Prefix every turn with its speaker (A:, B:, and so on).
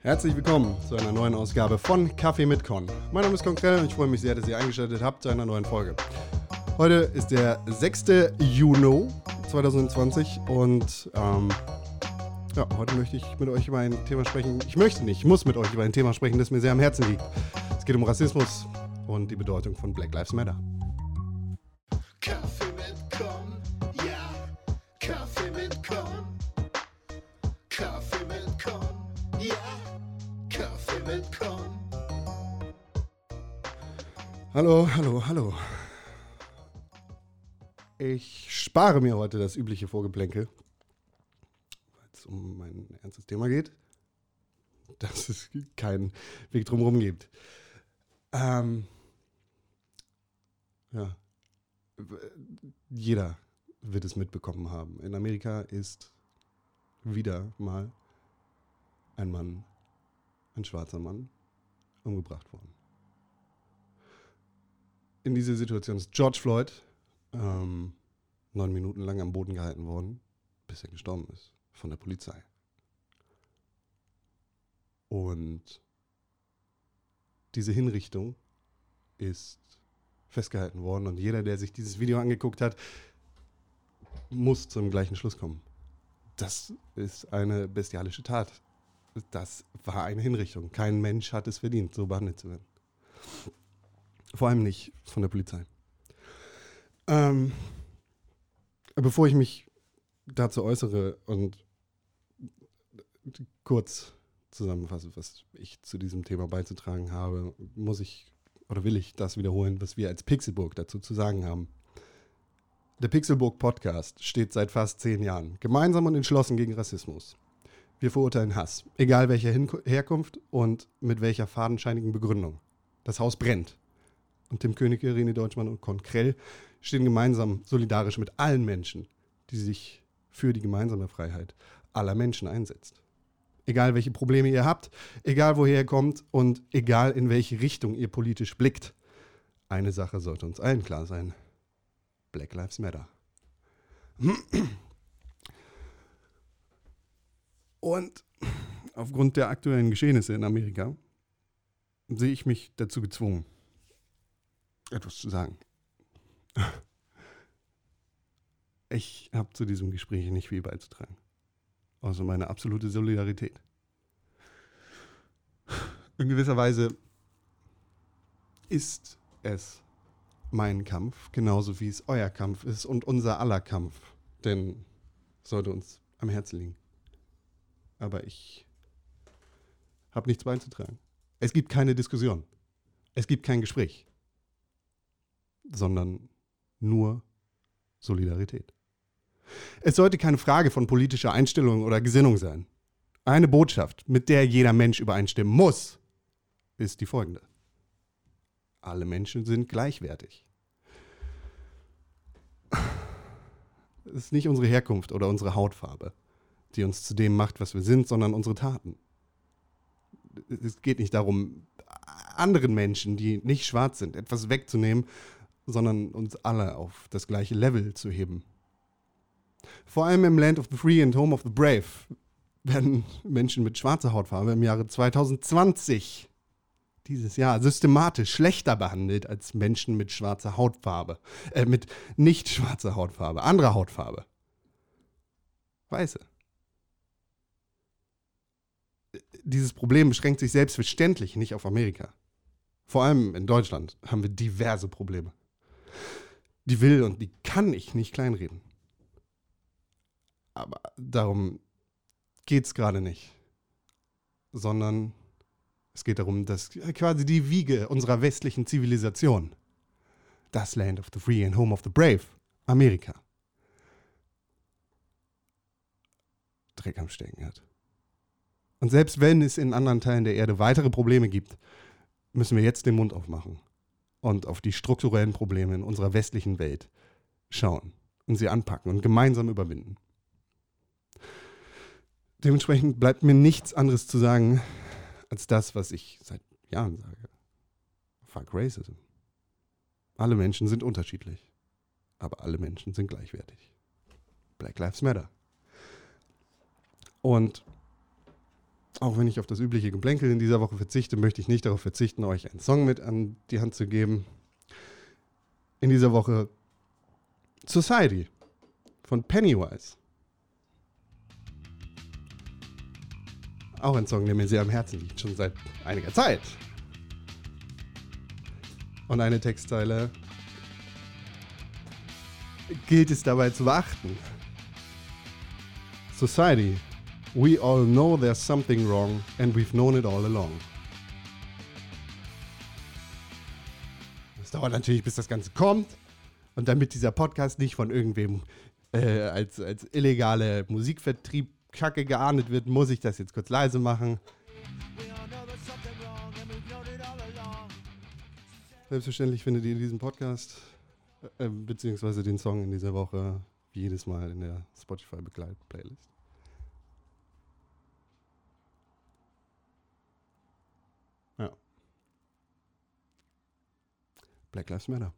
A: Herzlich willkommen zu einer neuen Ausgabe von Kaffee mit Con. Mein Name ist Konkrell und ich freue mich sehr, dass ihr eingeschaltet habt zu einer neuen Folge. Heute ist der 6. Juni 2020 und ähm, ja, heute möchte ich mit euch über ein Thema sprechen. Ich möchte nicht, ich muss mit euch über ein Thema sprechen, das mir sehr am Herzen liegt. Es geht um Rassismus und die Bedeutung von Black Lives Matter.
B: Kaffee Con. Kaffee mit Con, ja, Kaffee mit Con.
A: Hallo, hallo, hallo. Ich spare mir heute das übliche Vorgeplänkel, weil es um ein ernstes Thema geht, dass es keinen Weg drumherum gibt. Ähm, ja, jeder wird es mitbekommen haben. In Amerika ist wieder mal ein Mann, ein schwarzer Mann, umgebracht worden. In dieser Situation ist George Floyd ähm, neun Minuten lang am Boden gehalten worden, bis er gestorben ist von der Polizei. Und diese Hinrichtung ist festgehalten worden und jeder, der sich dieses Video angeguckt hat, muss zum gleichen Schluss kommen. Das ist eine bestialische Tat. Das war eine Hinrichtung. Kein Mensch hat es verdient, so behandelt zu werden. Vor allem nicht von der Polizei. Ähm, bevor ich mich dazu äußere und kurz zusammenfasse, was ich zu diesem Thema beizutragen habe, muss ich oder will ich das wiederholen, was wir als Pixelburg dazu zu sagen haben. Der Pixelburg Podcast steht seit fast zehn Jahren gemeinsam und entschlossen gegen Rassismus. Wir verurteilen Hass, egal welcher Hin Herkunft und mit welcher fadenscheinigen Begründung. Das Haus brennt. Und Tim König, René Deutschmann und Con Krell stehen gemeinsam solidarisch mit allen Menschen, die sich für die gemeinsame Freiheit aller Menschen einsetzt. Egal welche Probleme ihr habt, egal woher ihr kommt und egal in welche Richtung ihr politisch blickt. Eine Sache sollte uns allen klar sein. Black Lives Matter. Und aufgrund der aktuellen Geschehnisse in Amerika sehe ich mich dazu gezwungen, etwas zu sagen. Ich habe zu diesem Gespräch nicht viel beizutragen. Außer meine absolute Solidarität. In gewisser Weise ist es mein Kampf, genauso wie es euer Kampf ist und unser aller Kampf. Denn sollte uns am Herzen liegen. Aber ich habe nichts beizutragen. Es gibt keine Diskussion. Es gibt kein Gespräch. Sondern nur Solidarität. Es sollte keine Frage von politischer Einstellung oder Gesinnung sein. Eine Botschaft, mit der jeder Mensch übereinstimmen muss, ist die folgende. Alle Menschen sind gleichwertig. Es ist nicht unsere Herkunft oder unsere Hautfarbe, die uns zu dem macht, was wir sind, sondern unsere Taten. Es geht nicht darum, anderen Menschen, die nicht schwarz sind, etwas wegzunehmen, sondern uns alle auf das gleiche Level zu heben. Vor allem im Land of the Free and Home of the Brave werden Menschen mit schwarzer Hautfarbe im Jahre 2020 dieses Jahr systematisch schlechter behandelt als Menschen mit schwarzer Hautfarbe. Äh, mit nicht schwarzer Hautfarbe, anderer Hautfarbe. Weiße. Dieses Problem beschränkt sich selbstverständlich nicht auf Amerika. Vor allem in Deutschland haben wir diverse Probleme. Die will und die kann ich nicht kleinreden. Aber darum geht es gerade nicht. Sondern es geht darum, dass quasi die Wiege unserer westlichen Zivilisation, das Land of the Free and Home of the Brave, Amerika, Dreck am Stecken hat. Und selbst wenn es in anderen Teilen der Erde weitere Probleme gibt, müssen wir jetzt den Mund aufmachen und auf die strukturellen Probleme in unserer westlichen Welt schauen und sie anpacken und gemeinsam überwinden. Dementsprechend bleibt mir nichts anderes zu sagen, als das, was ich seit Jahren sage. Fuck Racism. Alle Menschen sind unterschiedlich, aber alle Menschen sind gleichwertig. Black Lives Matter. Und auch wenn ich auf das übliche Geplänkel in dieser Woche verzichte, möchte ich nicht darauf verzichten, euch einen Song mit an die Hand zu geben. In dieser Woche Society von Pennywise. Auch ein Song, der mir sehr am Herzen liegt, schon seit einiger Zeit. Und eine Textzeile gilt es dabei zu beachten. Society, we all know there's something wrong and we've known it all along. Es dauert natürlich, bis das Ganze kommt. Und damit dieser Podcast nicht von irgendwem äh, als, als illegale Musikvertrieb Kacke geahndet wird, muss ich das jetzt kurz leise machen. Selbstverständlich findet ihr diesen Podcast äh, beziehungsweise den Song in dieser Woche wie jedes Mal in der Spotify Begleit-Playlist. Ja. Black Lives Matter.